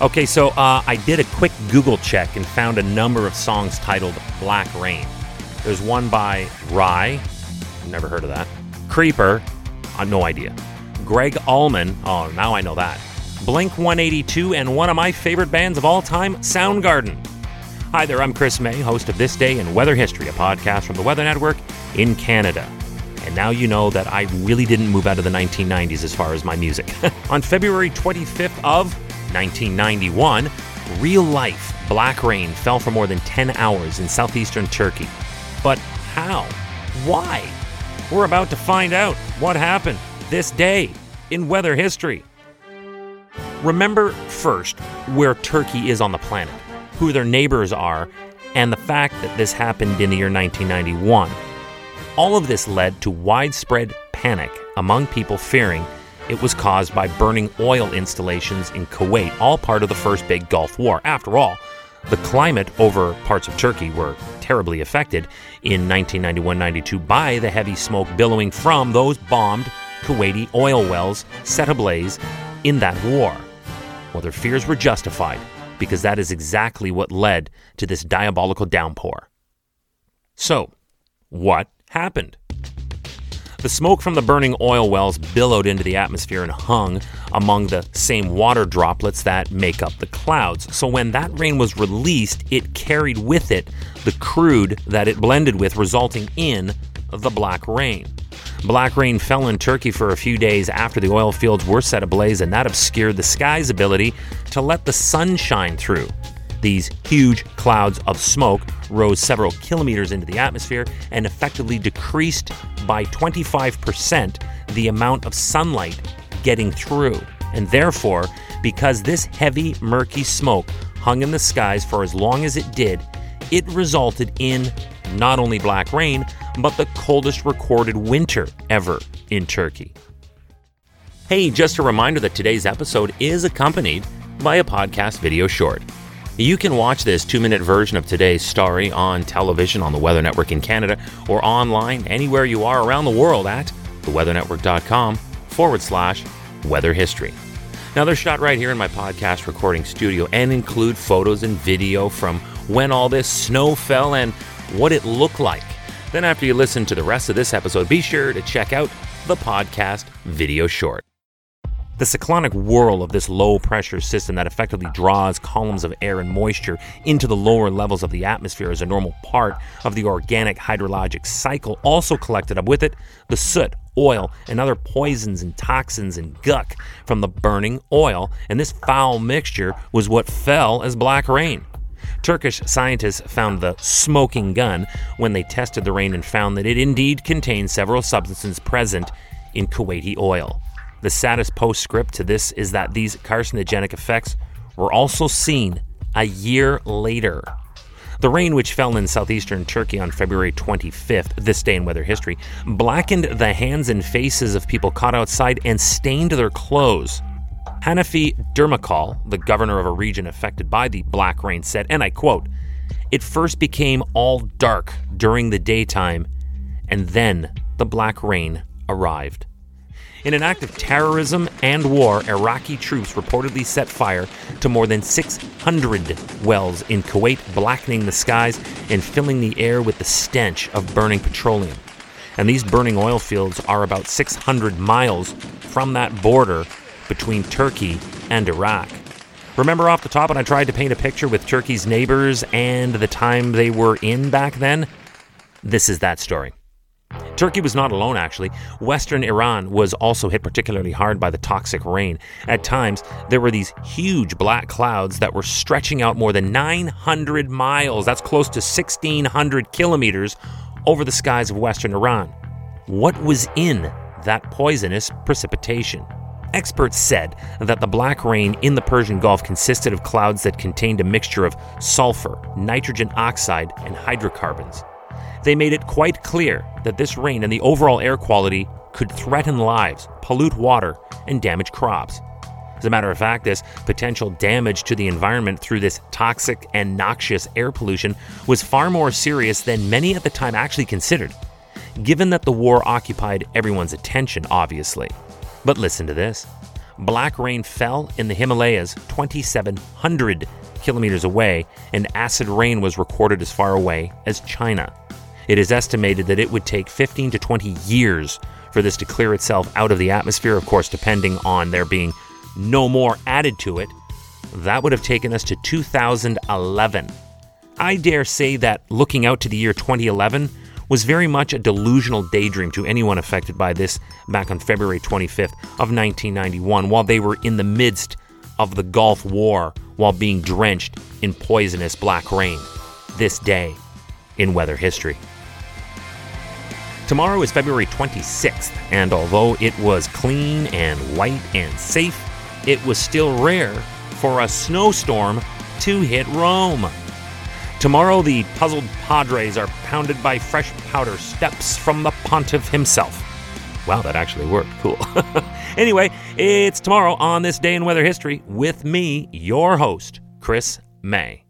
Okay, so uh, I did a quick Google check and found a number of songs titled Black Rain. There's one by Rye, never heard of that. Creeper, uh, no idea. Gregg Allman, oh, now I know that. Blink 182, and one of my favorite bands of all time, Soundgarden. Hi there, I'm Chris May, host of This Day in Weather History, a podcast from the Weather Network in Canada. And now you know that I really didn't move out of the 1990s as far as my music. On February 25th of 1991, real life black rain fell for more than 10 hours in southeastern Turkey. But how? Why? We're about to find out what happened this day in weather history. Remember first where Turkey is on the planet, who their neighbors are, and the fact that this happened in the year 1991. All of this led to widespread panic among people fearing it was caused by burning oil installations in Kuwait, all part of the first big Gulf War. After all, the climate over parts of Turkey were terribly affected in 1991 92 by the heavy smoke billowing from those bombed Kuwaiti oil wells set ablaze in that war. Well, their fears were justified because that is exactly what led to this diabolical downpour. So, what happened? The smoke from the burning oil wells billowed into the atmosphere and hung among the same water droplets that make up the clouds. So when that rain was released, it carried with it the crude that it blended with, resulting in the black rain. Black rain fell in Turkey for a few days after the oil fields were set ablaze, and that obscured the sky's ability to let the sun shine through. These huge clouds of smoke rose several kilometers into the atmosphere and effectively decreased by 25% the amount of sunlight getting through. And therefore, because this heavy, murky smoke hung in the skies for as long as it did, it resulted in not only black rain, but the coldest recorded winter ever in Turkey. Hey, just a reminder that today's episode is accompanied by a podcast video short. You can watch this two minute version of today's story on television on the Weather Network in Canada or online anywhere you are around the world at theweathernetwork.com forward slash weather history. Now, they're shot right here in my podcast recording studio and include photos and video from when all this snow fell and what it looked like. Then, after you listen to the rest of this episode, be sure to check out the podcast video short. The cyclonic whirl of this low pressure system that effectively draws columns of air and moisture into the lower levels of the atmosphere as a normal part of the organic hydrologic cycle also collected up with it the soot, oil, and other poisons and toxins and guck from the burning oil, and this foul mixture was what fell as black rain. Turkish scientists found the smoking gun when they tested the rain and found that it indeed contained several substances present in Kuwaiti oil. The saddest postscript to this is that these carcinogenic effects were also seen a year later. The rain, which fell in southeastern Turkey on February 25th, this day in weather history, blackened the hands and faces of people caught outside and stained their clothes. Hanafi Dermakal, the governor of a region affected by the black rain, said, and I quote, It first became all dark during the daytime, and then the black rain arrived. In an act of terrorism and war, Iraqi troops reportedly set fire to more than 600 wells in Kuwait, blackening the skies and filling the air with the stench of burning petroleum. And these burning oil fields are about 600 miles from that border between Turkey and Iraq. Remember off the top when I tried to paint a picture with Turkey's neighbors and the time they were in back then? This is that story. Turkey was not alone, actually. Western Iran was also hit particularly hard by the toxic rain. At times, there were these huge black clouds that were stretching out more than 900 miles. That's close to 1,600 kilometers over the skies of Western Iran. What was in that poisonous precipitation? Experts said that the black rain in the Persian Gulf consisted of clouds that contained a mixture of sulfur, nitrogen oxide, and hydrocarbons. They made it quite clear that this rain and the overall air quality could threaten lives, pollute water, and damage crops. As a matter of fact, this potential damage to the environment through this toxic and noxious air pollution was far more serious than many at the time actually considered, given that the war occupied everyone's attention, obviously. But listen to this black rain fell in the Himalayas 2,700 kilometers away, and acid rain was recorded as far away as China. It is estimated that it would take 15 to 20 years for this to clear itself out of the atmosphere, of course, depending on there being no more added to it. That would have taken us to 2011. I dare say that looking out to the year 2011 was very much a delusional daydream to anyone affected by this back on February 25th of 1991 while they were in the midst of the Gulf War while being drenched in poisonous black rain. This day in weather history. Tomorrow is February 26th, and although it was clean and white and safe, it was still rare for a snowstorm to hit Rome. Tomorrow, the puzzled Padres are pounded by fresh powder steps from the pontiff himself. Wow, that actually worked. Cool. anyway, it's tomorrow on this day in weather history with me, your host, Chris May.